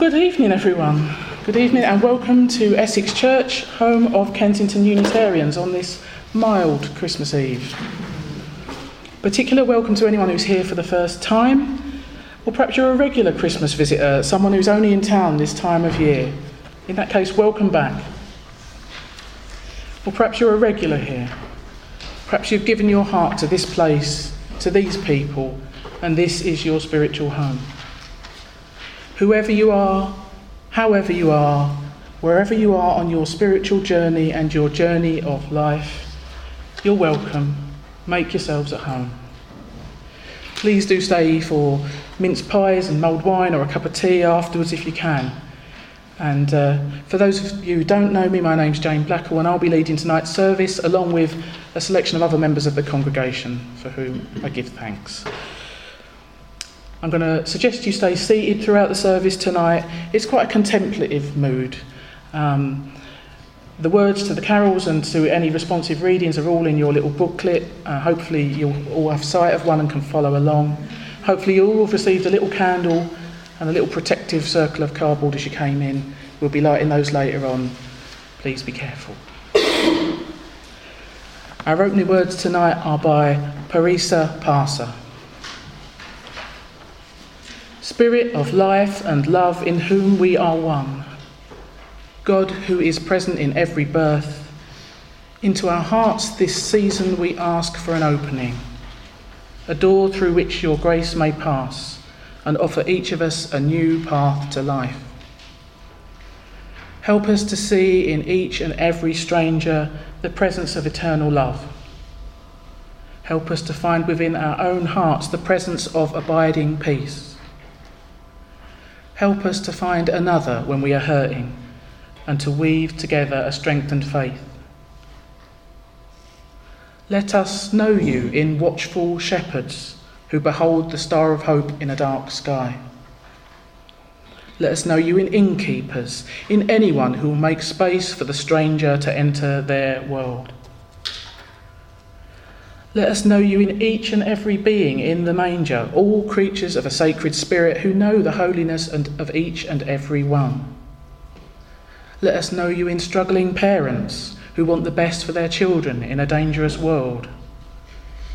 Good evening, everyone. Good evening, and welcome to Essex Church, home of Kensington Unitarians, on this mild Christmas Eve. Particular welcome to anyone who's here for the first time, or perhaps you're a regular Christmas visitor, someone who's only in town this time of year. In that case, welcome back. Or perhaps you're a regular here. Perhaps you've given your heart to this place, to these people, and this is your spiritual home. Whoever you are, however you are, wherever you are on your spiritual journey and your journey of life, you're welcome. Make yourselves at home. Please do stay for mince pies and mulled wine or a cup of tea afterwards if you can. And uh, for those of you who don't know me, my name's Jane Blackall, and I'll be leading tonight's service along with a selection of other members of the congregation for whom I give thanks. I'm going to suggest you stay seated throughout the service tonight. It's quite a contemplative mood. Um, the words to the carols and to any responsive readings are all in your little booklet. Uh, hopefully, you'll all have sight of one and can follow along. Hopefully, you all have received a little candle and a little protective circle of cardboard as you came in. We'll be lighting those later on. Please be careful. Our opening words tonight are by Parisa Parsa. Spirit of life and love, in whom we are one. God, who is present in every birth, into our hearts this season we ask for an opening, a door through which your grace may pass and offer each of us a new path to life. Help us to see in each and every stranger the presence of eternal love. Help us to find within our own hearts the presence of abiding peace. Help us to find another when we are hurting and to weave together a strengthened faith. Let us know you in watchful shepherds who behold the star of hope in a dark sky. Let us know you in innkeepers, in anyone who will make space for the stranger to enter their world. Let us know you in each and every being in the manger, all creatures of a sacred spirit who know the holiness of each and every one. Let us know you in struggling parents who want the best for their children in a dangerous world,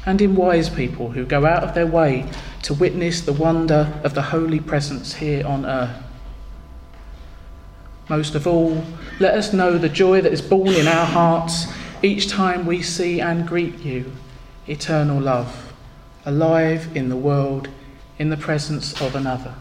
and in wise people who go out of their way to witness the wonder of the holy presence here on earth. Most of all, let us know the joy that is born in our hearts each time we see and greet you eternal love, alive in the world in the presence of another.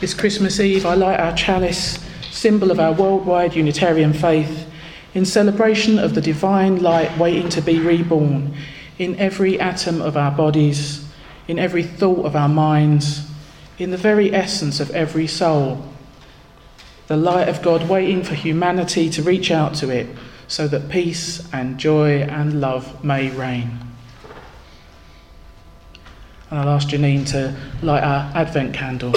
This Christmas Eve, I light our chalice, symbol of our worldwide Unitarian faith, in celebration of the divine light waiting to be reborn in every atom of our bodies in every thought of our minds, in the very essence of every soul. The light of God waiting for humanity to reach out to it so that peace and joy and love may reign. And I'll ask Janine to light our Advent candle.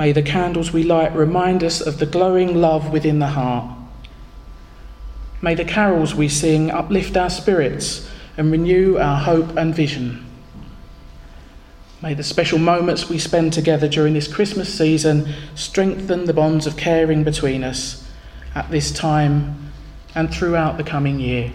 May the candles we light remind us of the glowing love within the heart. May the carols we sing uplift our spirits and renew our hope and vision. May the special moments we spend together during this Christmas season strengthen the bonds of caring between us at this time and throughout the coming year.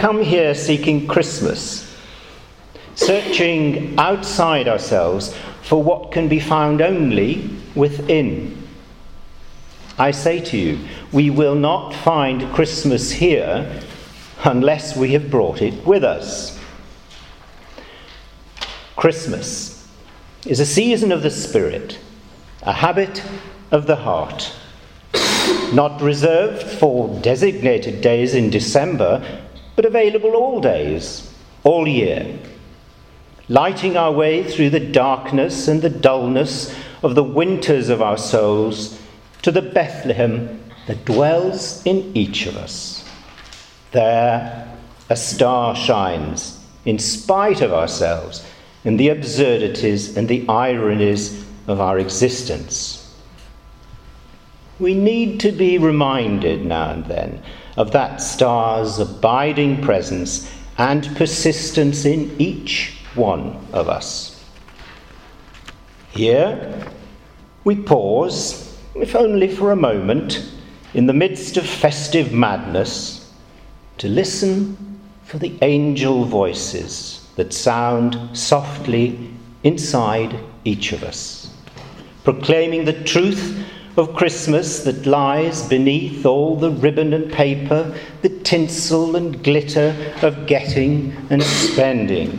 Come here seeking Christmas, searching outside ourselves for what can be found only within. I say to you, we will not find Christmas here unless we have brought it with us. Christmas is a season of the Spirit, a habit of the heart, not reserved for designated days in December, but available all days, all year, lighting our way through the darkness and the dullness of the winters of our souls to the Bethlehem that dwells in each of us. There, a star shines in spite of ourselves and the absurdities and the ironies of our existence. We need to be reminded now and then of that star's abiding presence and persistence in each one of us. Here, we pause, if only for a moment, in the midst of festive madness, to listen for the angel voices that sound softly inside each of us, proclaiming the truth of Christmas that lies beneath all the ribbon and paper, the tinsel and glitter of getting and spending,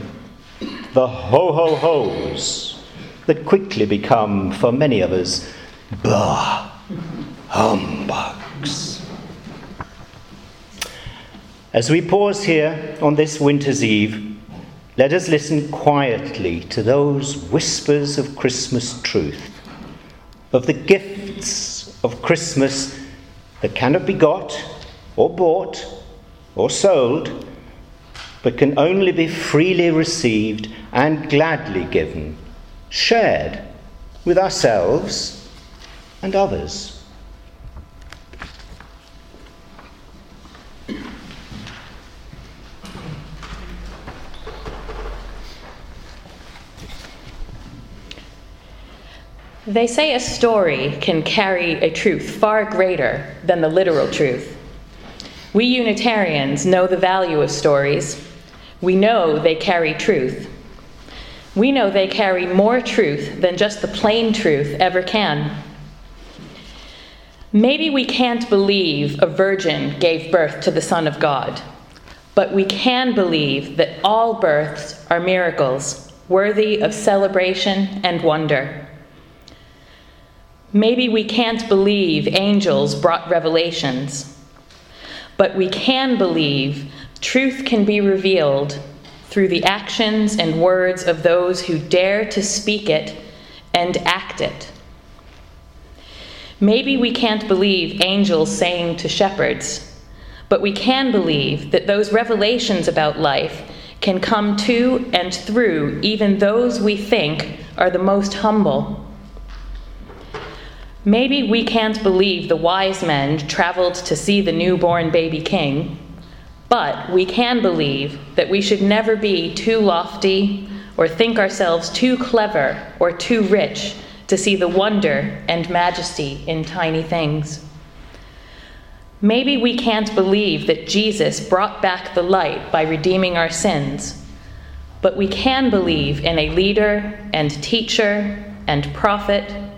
the ho ho ho's that quickly become, for many of us, bah, humbugs. As we pause here on this winter's eve, let us listen quietly to those whispers of Christmas truth, of the gifts of Christmas that cannot be got or bought or sold, but can only be freely received and gladly given, shared with ourselves and others. They say a story can carry a truth far greater than the literal truth. We Unitarians know the value of stories. We know they carry truth. We know they carry more truth than just the plain truth ever can. Maybe we can't believe a virgin gave birth to the Son of God, but we can believe that all births are miracles worthy of celebration and wonder. Maybe we can't believe angels brought revelations, but we can believe truth can be revealed through the actions and words of those who dare to speak it and act it. Maybe we can't believe angels saying to shepherds, but we can believe that those revelations about life can come to and through even those we think are the most humble. Maybe we can't believe the wise men traveled to see the newborn baby king, but we can believe that we should never be too lofty or think ourselves too clever or too rich to see the wonder and majesty in tiny things. Maybe we can't believe that Jesus brought back the light by redeeming our sins, but we can believe in a leader and teacher and prophet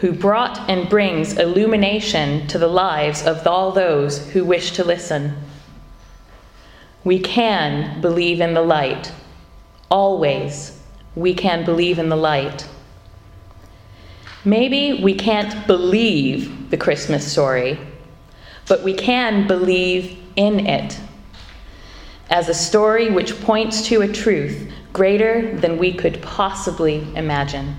who brought and brings illumination to the lives of all those who wish to listen. We can believe in the light. Always, we can believe in the light. Maybe we can't believe the Christmas story, but we can believe in it as a story which points to a truth greater than we could possibly imagine.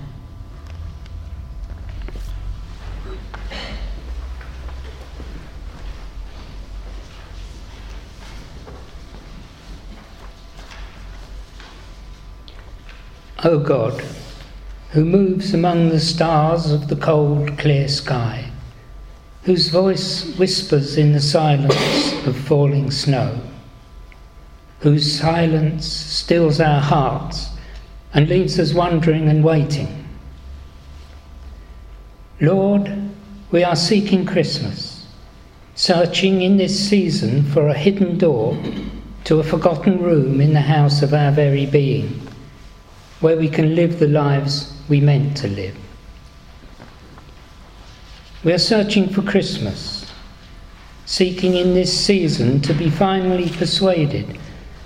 O God, who moves among the stars of the cold, clear sky, whose voice whispers in the silence of falling snow, whose silence stills our hearts and leaves us wondering and waiting. Lord, we are seeking Christmas, searching in this season for a hidden door to a forgotten room in the house of our very being, where we can live the lives we meant to live. We are searching for Christmas, seeking in this season to be finally persuaded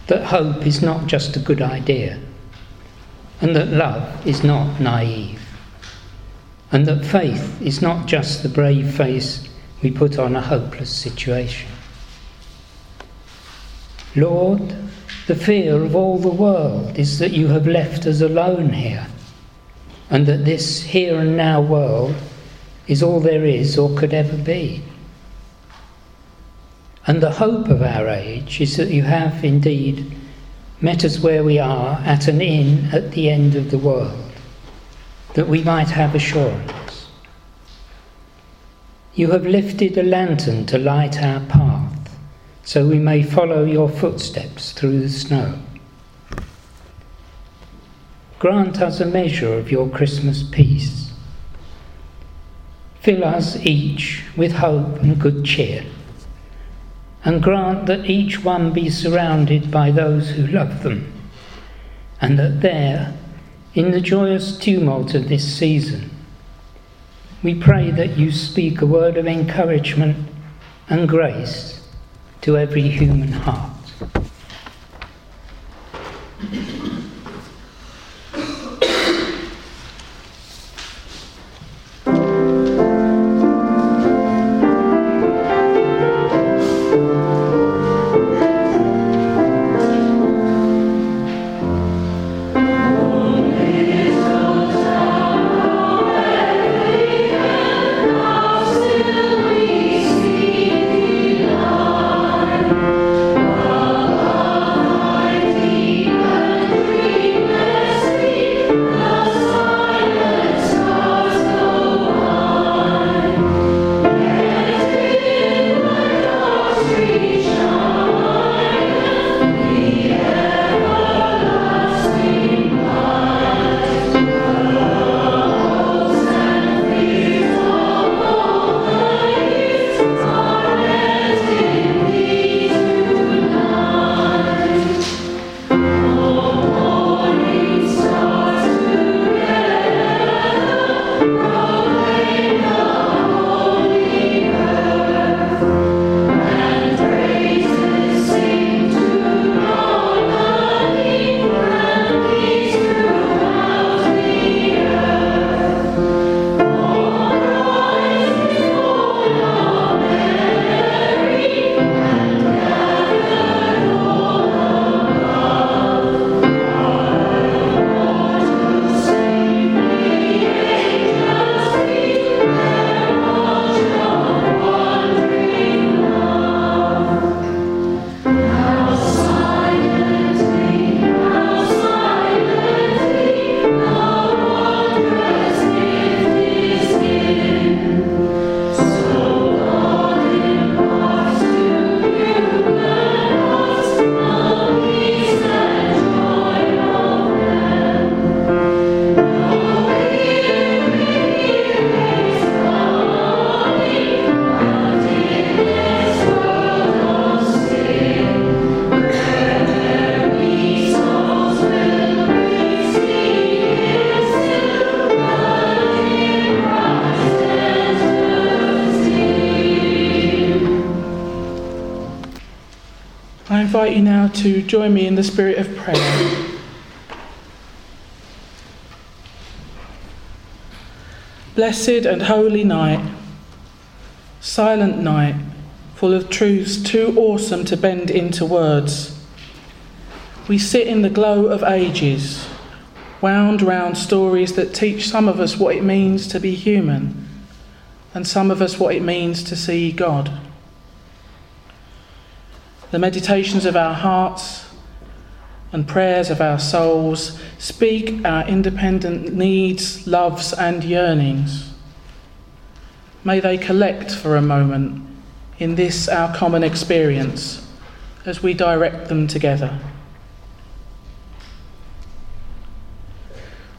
that hope is not just a good idea, and that love is not naive, and that faith is not just the brave face we put on a hopeless situation. Lord, the fear of all the world is that you have left us alone here, and that this here and now world is all there is or could ever be. And the hope of our age is that you have indeed met us where we are at an inn at the end of the world, that we might have assurance. You have lifted a lantern to light our path, so we may follow your footsteps through the snow. Grant us a measure of your Christmas peace. Fill us each with hope and good cheer and grant that each one be surrounded by those who love them, and that there, in the joyous tumult of this season, we pray that you speak a word of encouragement and grace to every human heart. To join me in the spirit of prayer. Blessed and holy night, silent night, full of truths too awesome to bend into words. We sit in the glow of ages, wound round stories that teach some of us what it means to be human, and some of us what it means to see God the meditations of our hearts and prayers of our souls speak our independent needs, loves, and yearnings. May they collect for a moment in this our common experience as we direct them together.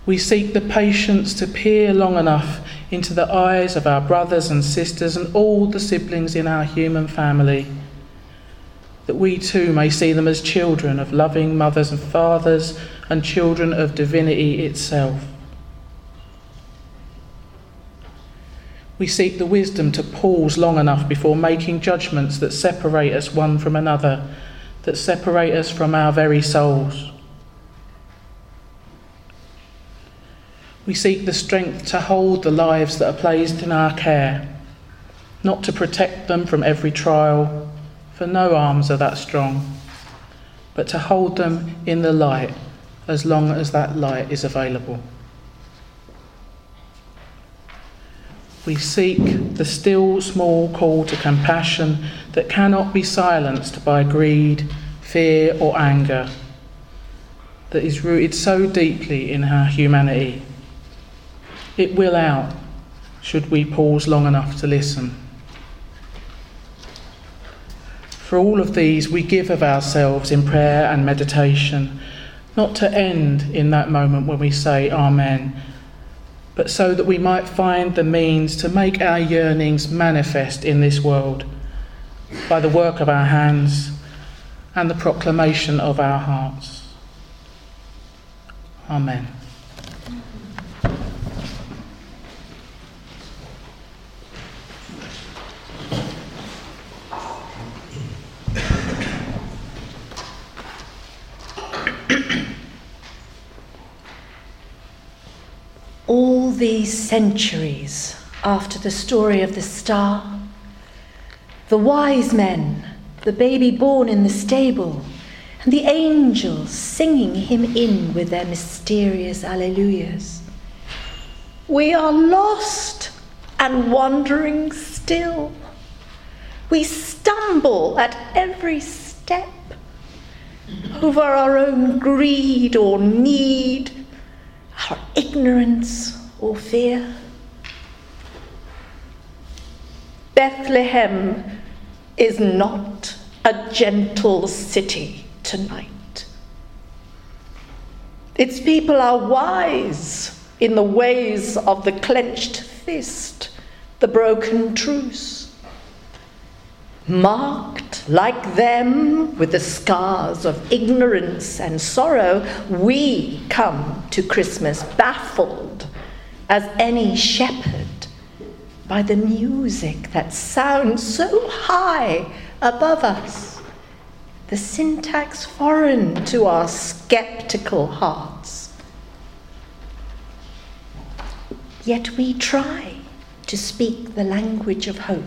We seek the patience to peer long enough into the eyes of our brothers and sisters and all the siblings in our human family that we too may see them as children of loving mothers and fathers and children of divinity itself. We seek the wisdom to pause long enough before making judgments that separate us one from another, that separate us from our very souls. We seek the strength to hold the lives that are placed in our care, not to protect them from every trial, for no arms are that strong, but to hold them in the light as long as that light is available. We seek the still small call to compassion that cannot be silenced by greed, fear, or anger, that is rooted so deeply in our humanity. It will out should we pause long enough to listen. For all of these, we give of ourselves in prayer and meditation, not to end in that moment when we say Amen but so that we might find the means to make our yearnings manifest in this world by the work of our hands and the proclamation of our hearts. Amen. all these centuries after the story of the star, the wise men, the baby born in the stable, and the angels singing him in with their mysterious alleluias. We are lost and wandering still. We stumble at every step over our own greed or need our ignorance or fear. Bethlehem is not a gentle city tonight. Its people are wise in the ways of the clenched fist, the broken truce marked like them with the scars of ignorance and sorrow, we come to Christmas baffled as any shepherd by the music that sounds so high above us, the syntax foreign to our skeptical hearts. Yet we try to speak the language of hope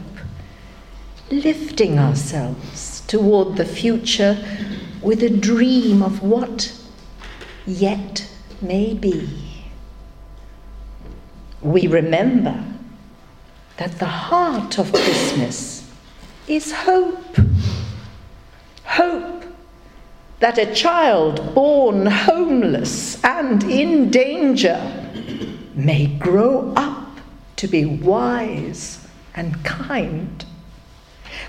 lifting ourselves toward the future with a dream of what yet may be. We remember that the heart of Christmas is hope. Hope that a child born homeless and in danger may grow up to be wise and kind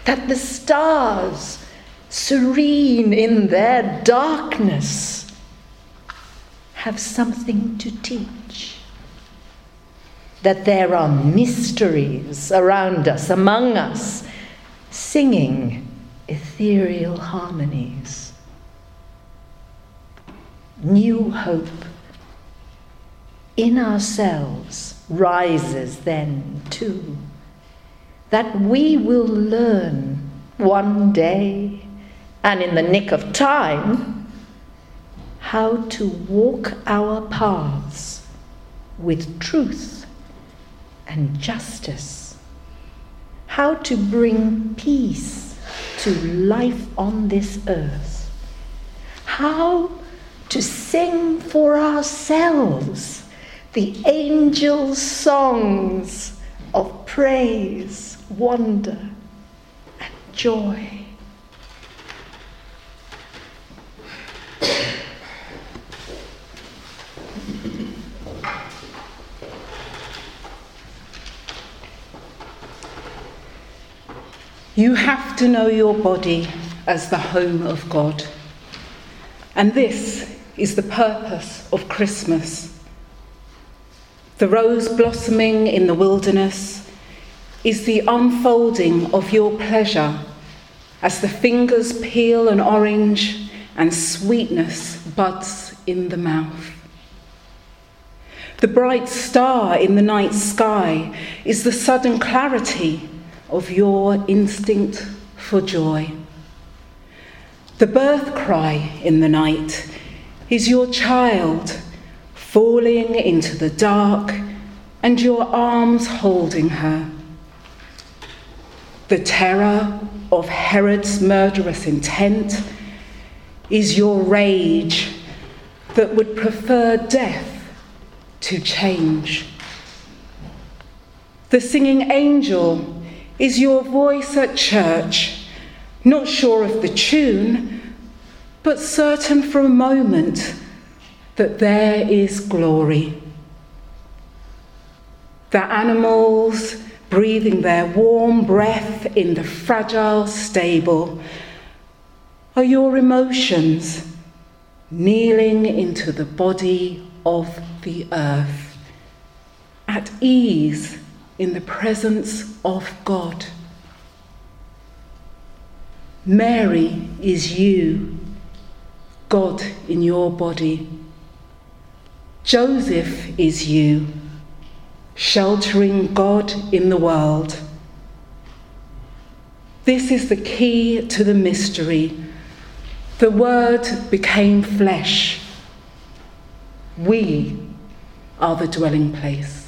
that the stars, serene in their darkness, have something to teach. That there are mysteries around us, among us, singing ethereal harmonies. New hope in ourselves rises then too that we will learn one day and in the nick of time how to walk our paths with truth and justice, how to bring peace to life on this earth, how to sing for ourselves the angels' songs of praise wonder, and joy. You have to know your body as the home of God. And this is the purpose of Christmas. The rose blossoming in the wilderness, is the unfolding of your pleasure as the fingers peel an orange and sweetness buds in the mouth. The bright star in the night sky is the sudden clarity of your instinct for joy. The birth cry in the night is your child falling into the dark and your arms holding her. The terror of Herod's murderous intent is your rage that would prefer death to change. The singing angel is your voice at church, not sure of the tune, but certain for a moment that there is glory. The animals breathing their warm breath in the fragile stable. Are your emotions kneeling into the body of the earth, at ease in the presence of God. Mary is you, God in your body. Joseph is you, sheltering God in the world. This is the key to the mystery. The Word became flesh. We are the dwelling place.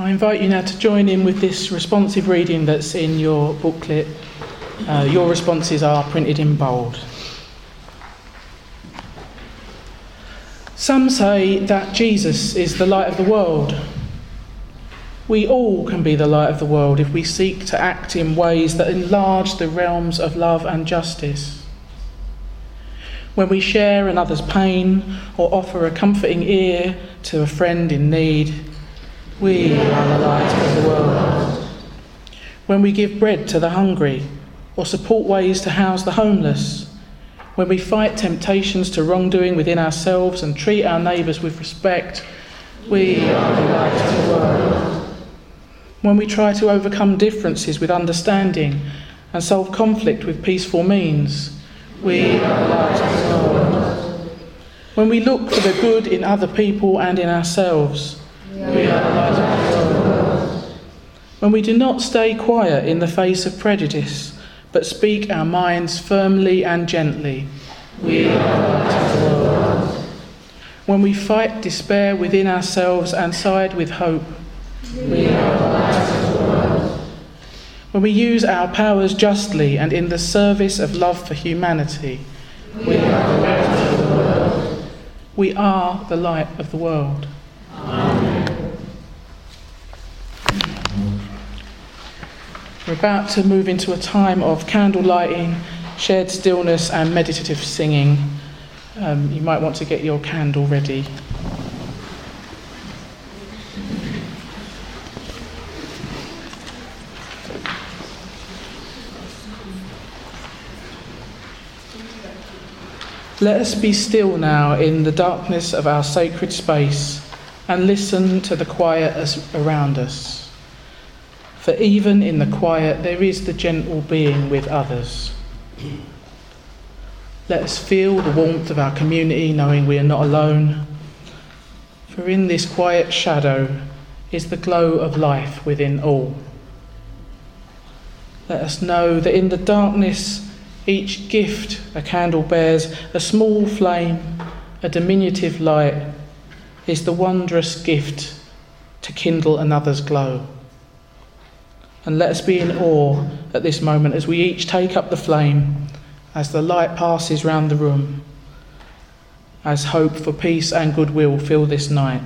I invite you now to join in with this responsive reading that's in your booklet. Uh, your responses are printed in bold. Some say that Jesus is the light of the world. We all can be the light of the world if we seek to act in ways that enlarge the realms of love and justice. When we share another's pain or offer a comforting ear to a friend in need, we are the light of the world. When we give bread to the hungry or support ways to house the homeless, when we fight temptations to wrongdoing within ourselves and treat our neighbours with respect, we are the light of the world. When we try to overcome differences with understanding and solve conflict with peaceful means, we are the light of the world. When we look for the good in other people and in ourselves, When we do not stay quiet in the face of prejudice, but speak our minds firmly and gently, we are the light of the world. When we fight despair within ourselves and side with hope, we are the light of the world. When we use our powers justly and in the service of love for humanity, we are the light of the world. We are the light of the world. We're about to move into a time of candle lighting, shared stillness, and meditative singing. Um, you might want to get your candle ready. Let us be still now in the darkness of our sacred space and listen to the quiet around us. For even in the quiet, there is the gentle being with others. Let us feel the warmth of our community, knowing we are not alone. For in this quiet shadow is the glow of life within all. Let us know that in the darkness, each gift a candle bears a small flame, a diminutive light, is the wondrous gift to kindle another's glow. And let us be in awe at this moment as we each take up the flame, as the light passes round the room, as hope for peace and goodwill fill this night.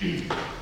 Sim.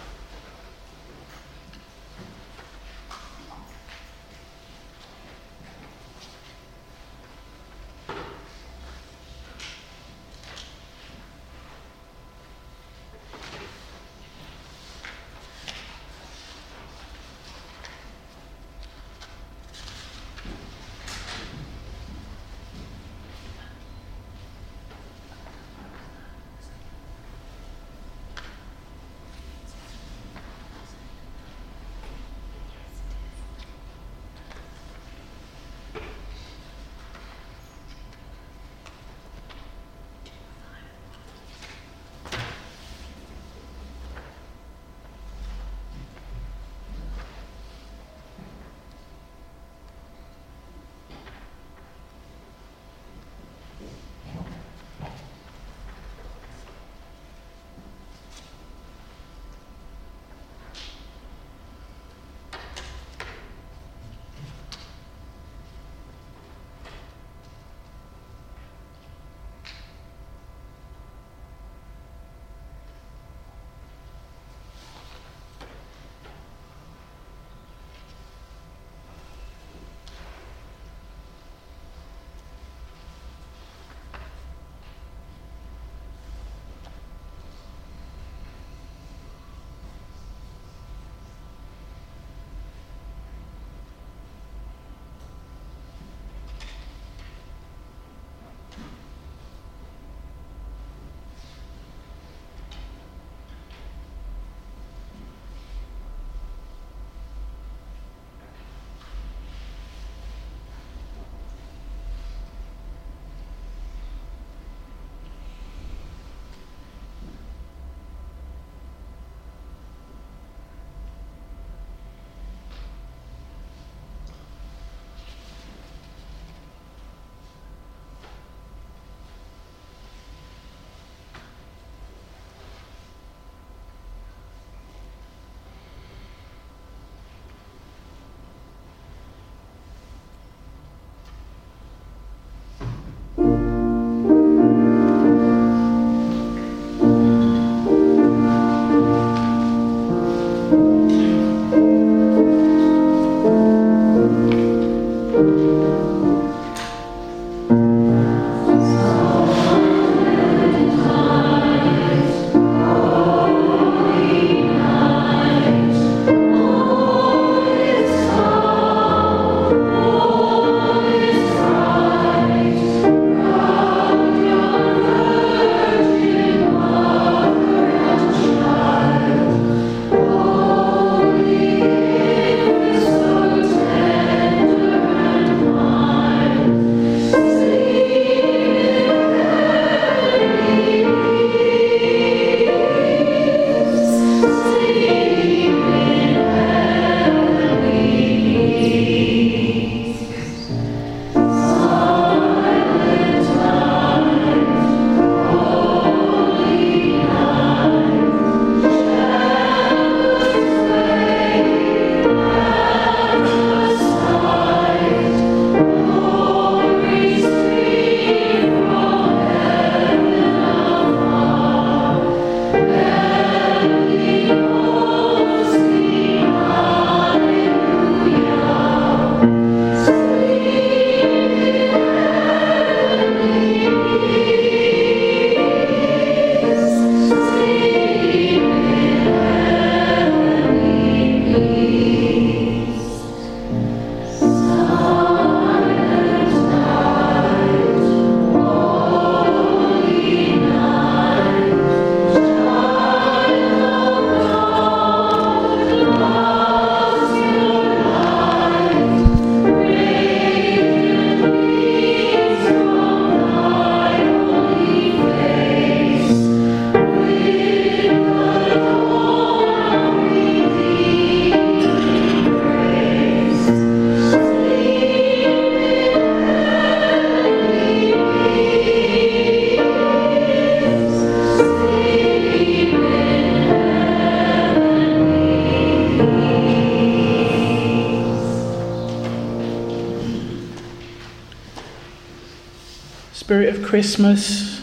Christmas,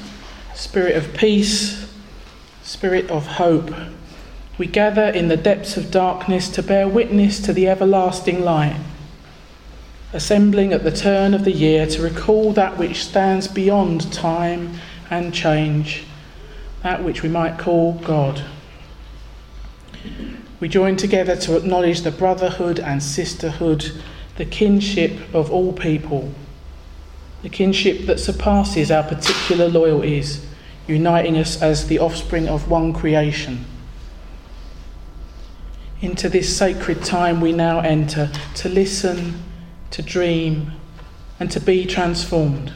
Spirit of peace, Spirit of hope, we gather in the depths of darkness to bear witness to the everlasting light, assembling at the turn of the year to recall that which stands beyond time and change, that which we might call God. We join together to acknowledge the brotherhood and sisterhood, the kinship of all people, the kinship that surpasses our particular loyalties, uniting us as the offspring of one creation. Into this sacred time we now enter to listen, to dream, and to be transformed.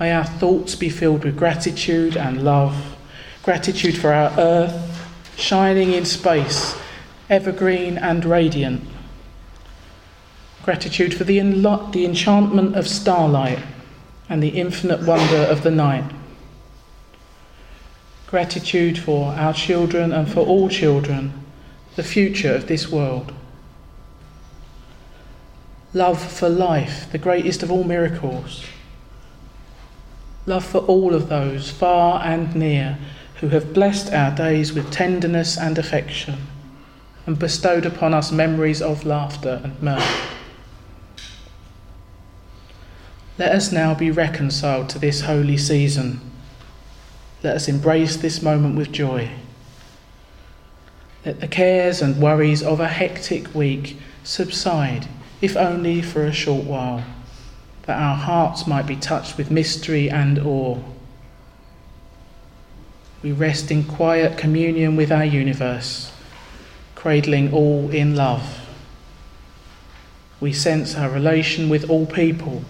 May our thoughts be filled with gratitude and love, gratitude for our earth, shining in space, evergreen and radiant. Gratitude for the, the enchantment of starlight and the infinite wonder of the night. Gratitude for our children and for all children, the future of this world. Love for life, the greatest of all miracles. Love for all of those, far and near, who have blessed our days with tenderness and affection and bestowed upon us memories of laughter and mirth. Let us now be reconciled to this holy season. Let us embrace this moment with joy. Let the cares and worries of a hectic week subside, if only for a short while, that our hearts might be touched with mystery and awe. We rest in quiet communion with our universe, cradling all in love. We sense our relation with all people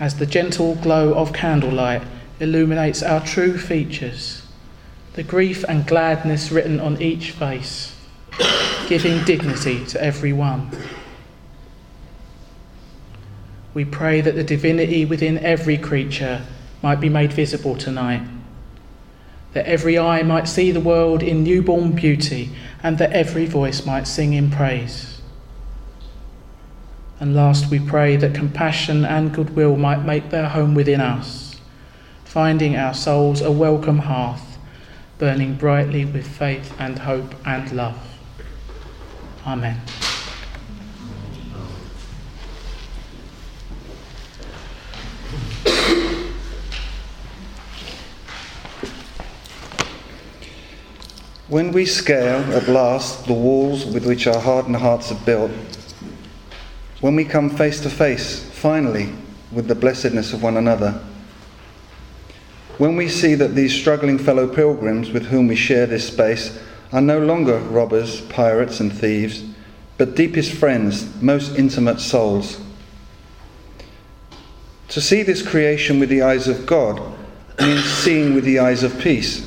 as the gentle glow of candlelight illuminates our true features, the grief and gladness written on each face, giving dignity to every one. We pray that the divinity within every creature might be made visible tonight, that every eye might see the world in newborn beauty, and that every voice might sing in praise. And last, we pray that compassion and goodwill might make their home within us, finding our souls a welcome hearth, burning brightly with faith and hope and love. Amen. When we scale at last the walls with which our hardened hearts are built, when we come face to face, finally, with the blessedness of one another, when we see that these struggling fellow pilgrims with whom we share this space are no longer robbers, pirates, and thieves, but deepest friends, most intimate souls. To see this creation with the eyes of God means seeing with the eyes of peace.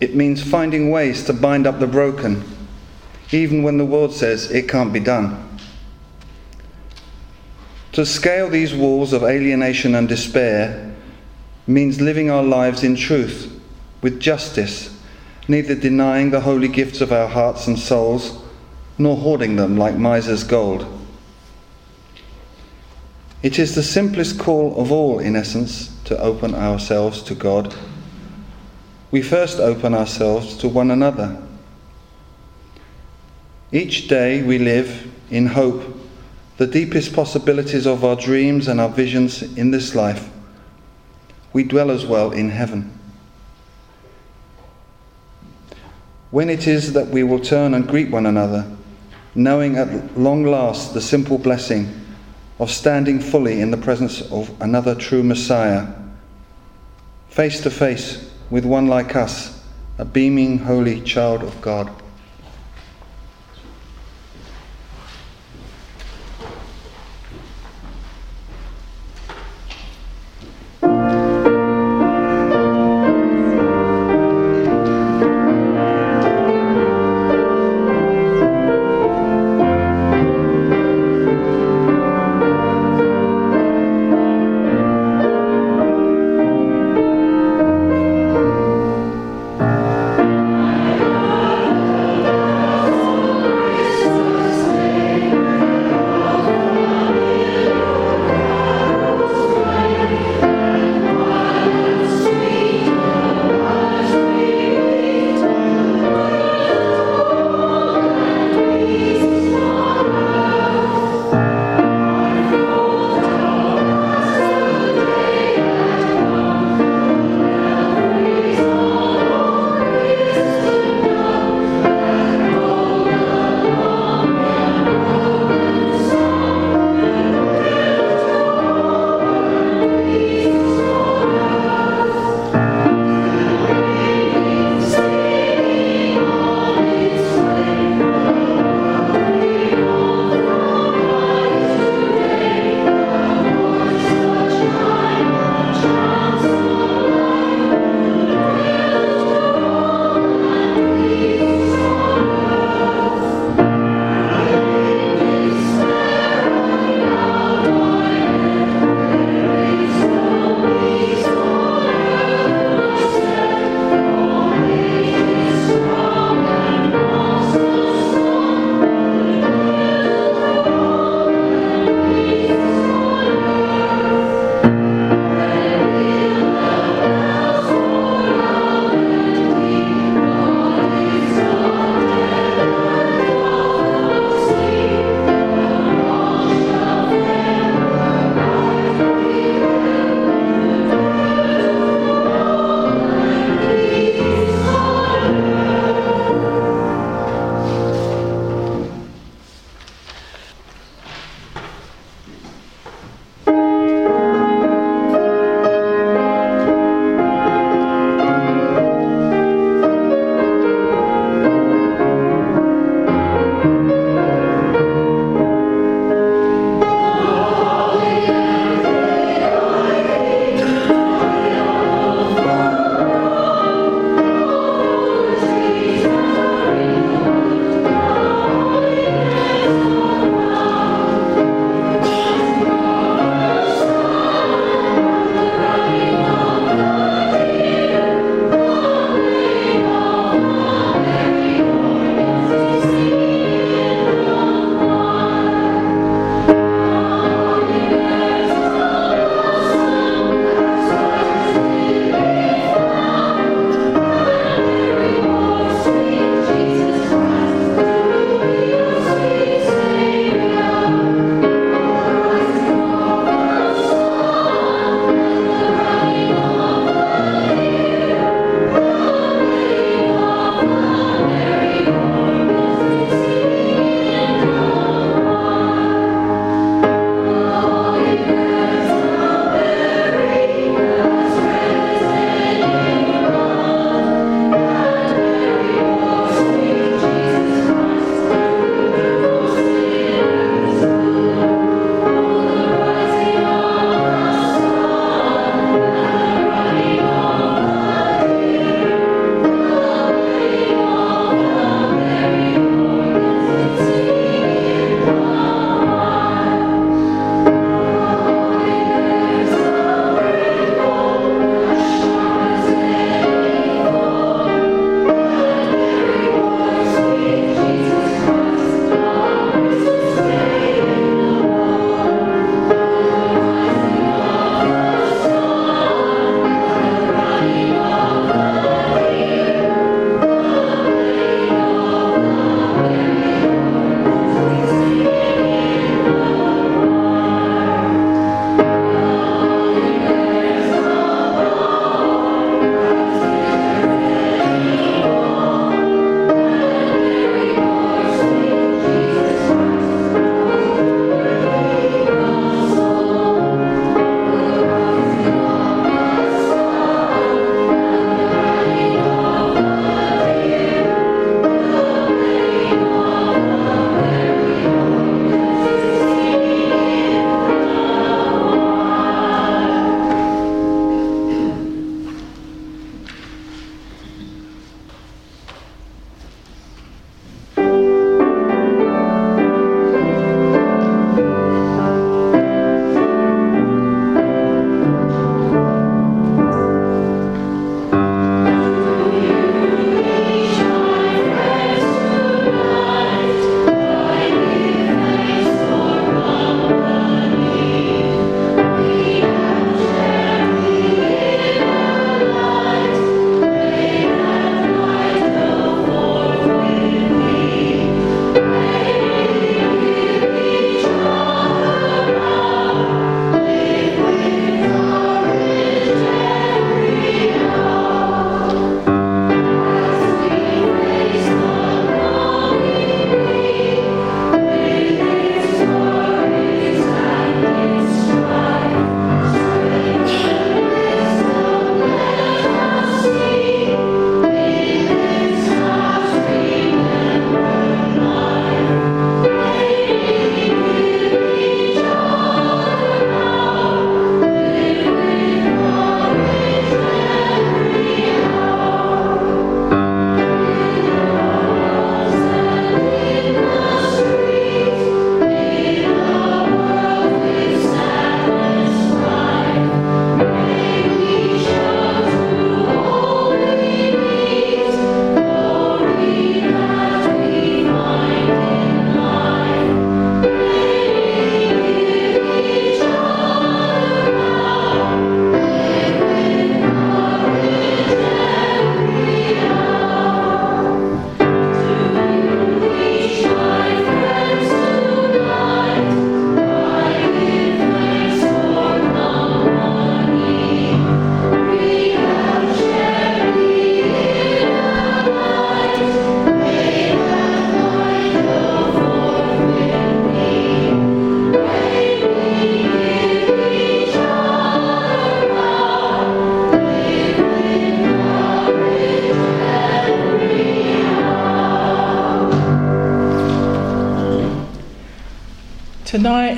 It means finding ways to bind up the broken, even when the world says it can't be done. To scale these walls of alienation and despair means living our lives in truth, with justice, neither denying the holy gifts of our hearts and souls, nor hoarding them like miser's gold. It is the simplest call of all, in essence, to open ourselves to God. We first open ourselves to one another. Each day we live in hope the deepest possibilities of our dreams and our visions in this life, we dwell as well in heaven. When it is that we will turn and greet one another, knowing at long last the simple blessing of standing fully in the presence of another true Messiah, face to face with one like us, a beaming, holy child of God.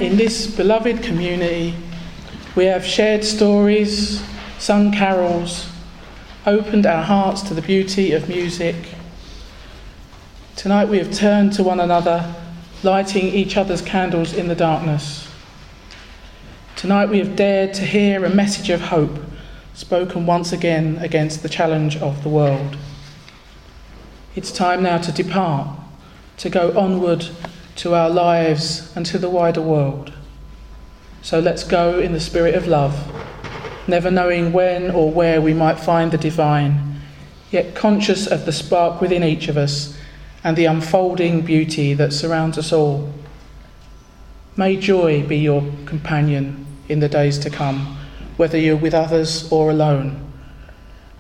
In this beloved community, we have shared stories, sung carols, opened our hearts to the beauty of music. Tonight, we have turned to one another, lighting each other's candles in the darkness. Tonight, we have dared to hear a message of hope spoken once again against the challenge of the world. It's time now to depart, to go onward to our lives and to the wider world. So let's go in the spirit of love, never knowing when or where we might find the divine, yet conscious of the spark within each of us and the unfolding beauty that surrounds us all. May joy be your companion in the days to come, whether you're with others or alone.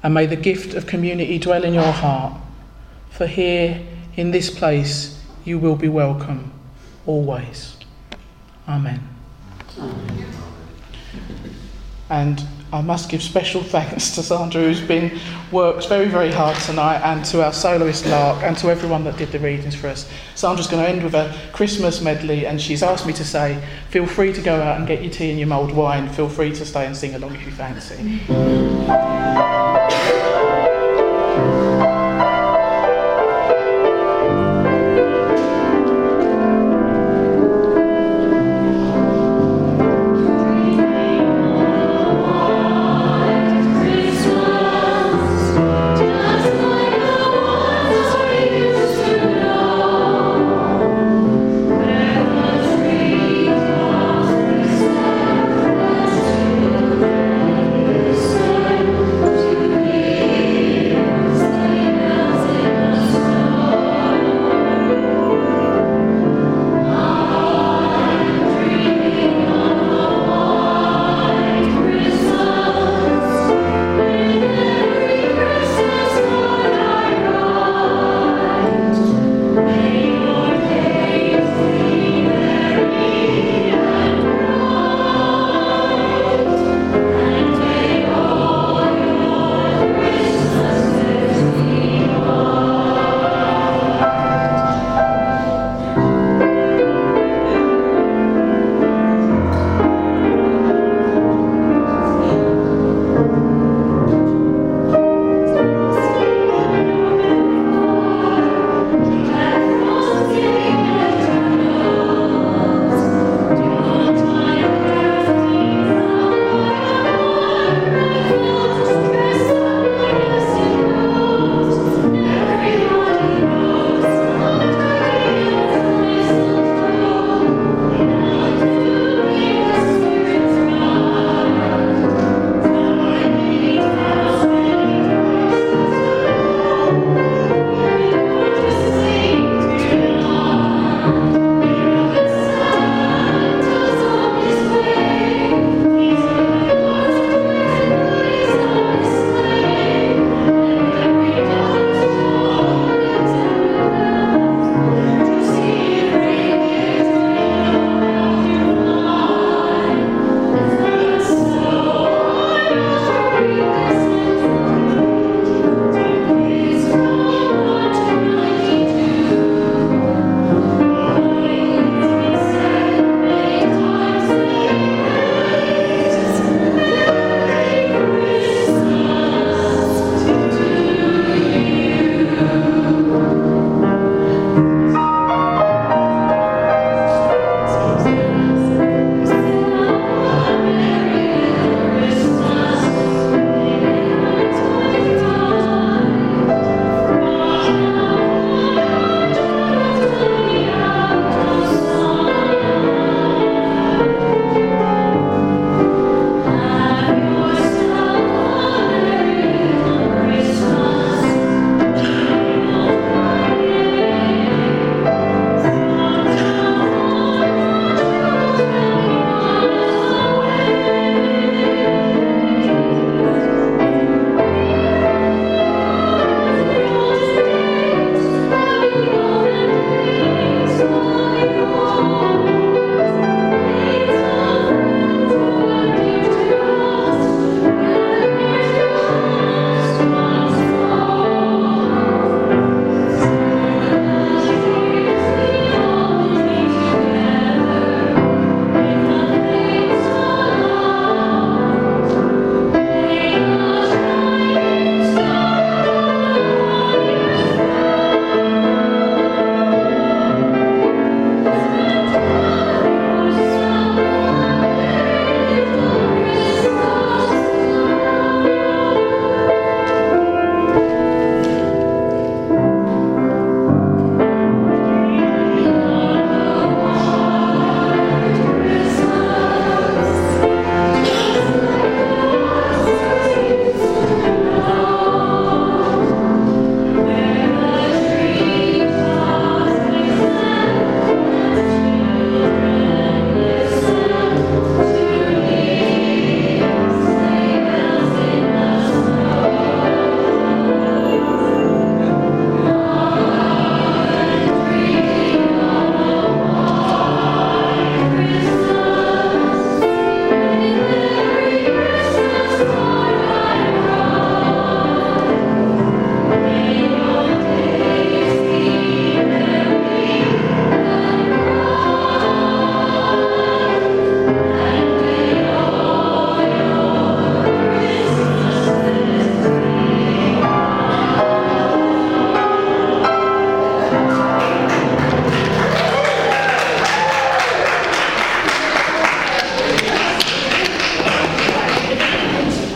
And may the gift of community dwell in your heart, for here in this place you will be welcome always. Amen. And I must give special thanks to Sandra, who's been worked very, very hard tonight, and to our soloist Lark, and to everyone that did the readings for us. Sandra's going to end with a Christmas medley, and she's asked me to say, feel free to go out and get your tea and your mulled wine. Feel free to stay and sing along if you fancy.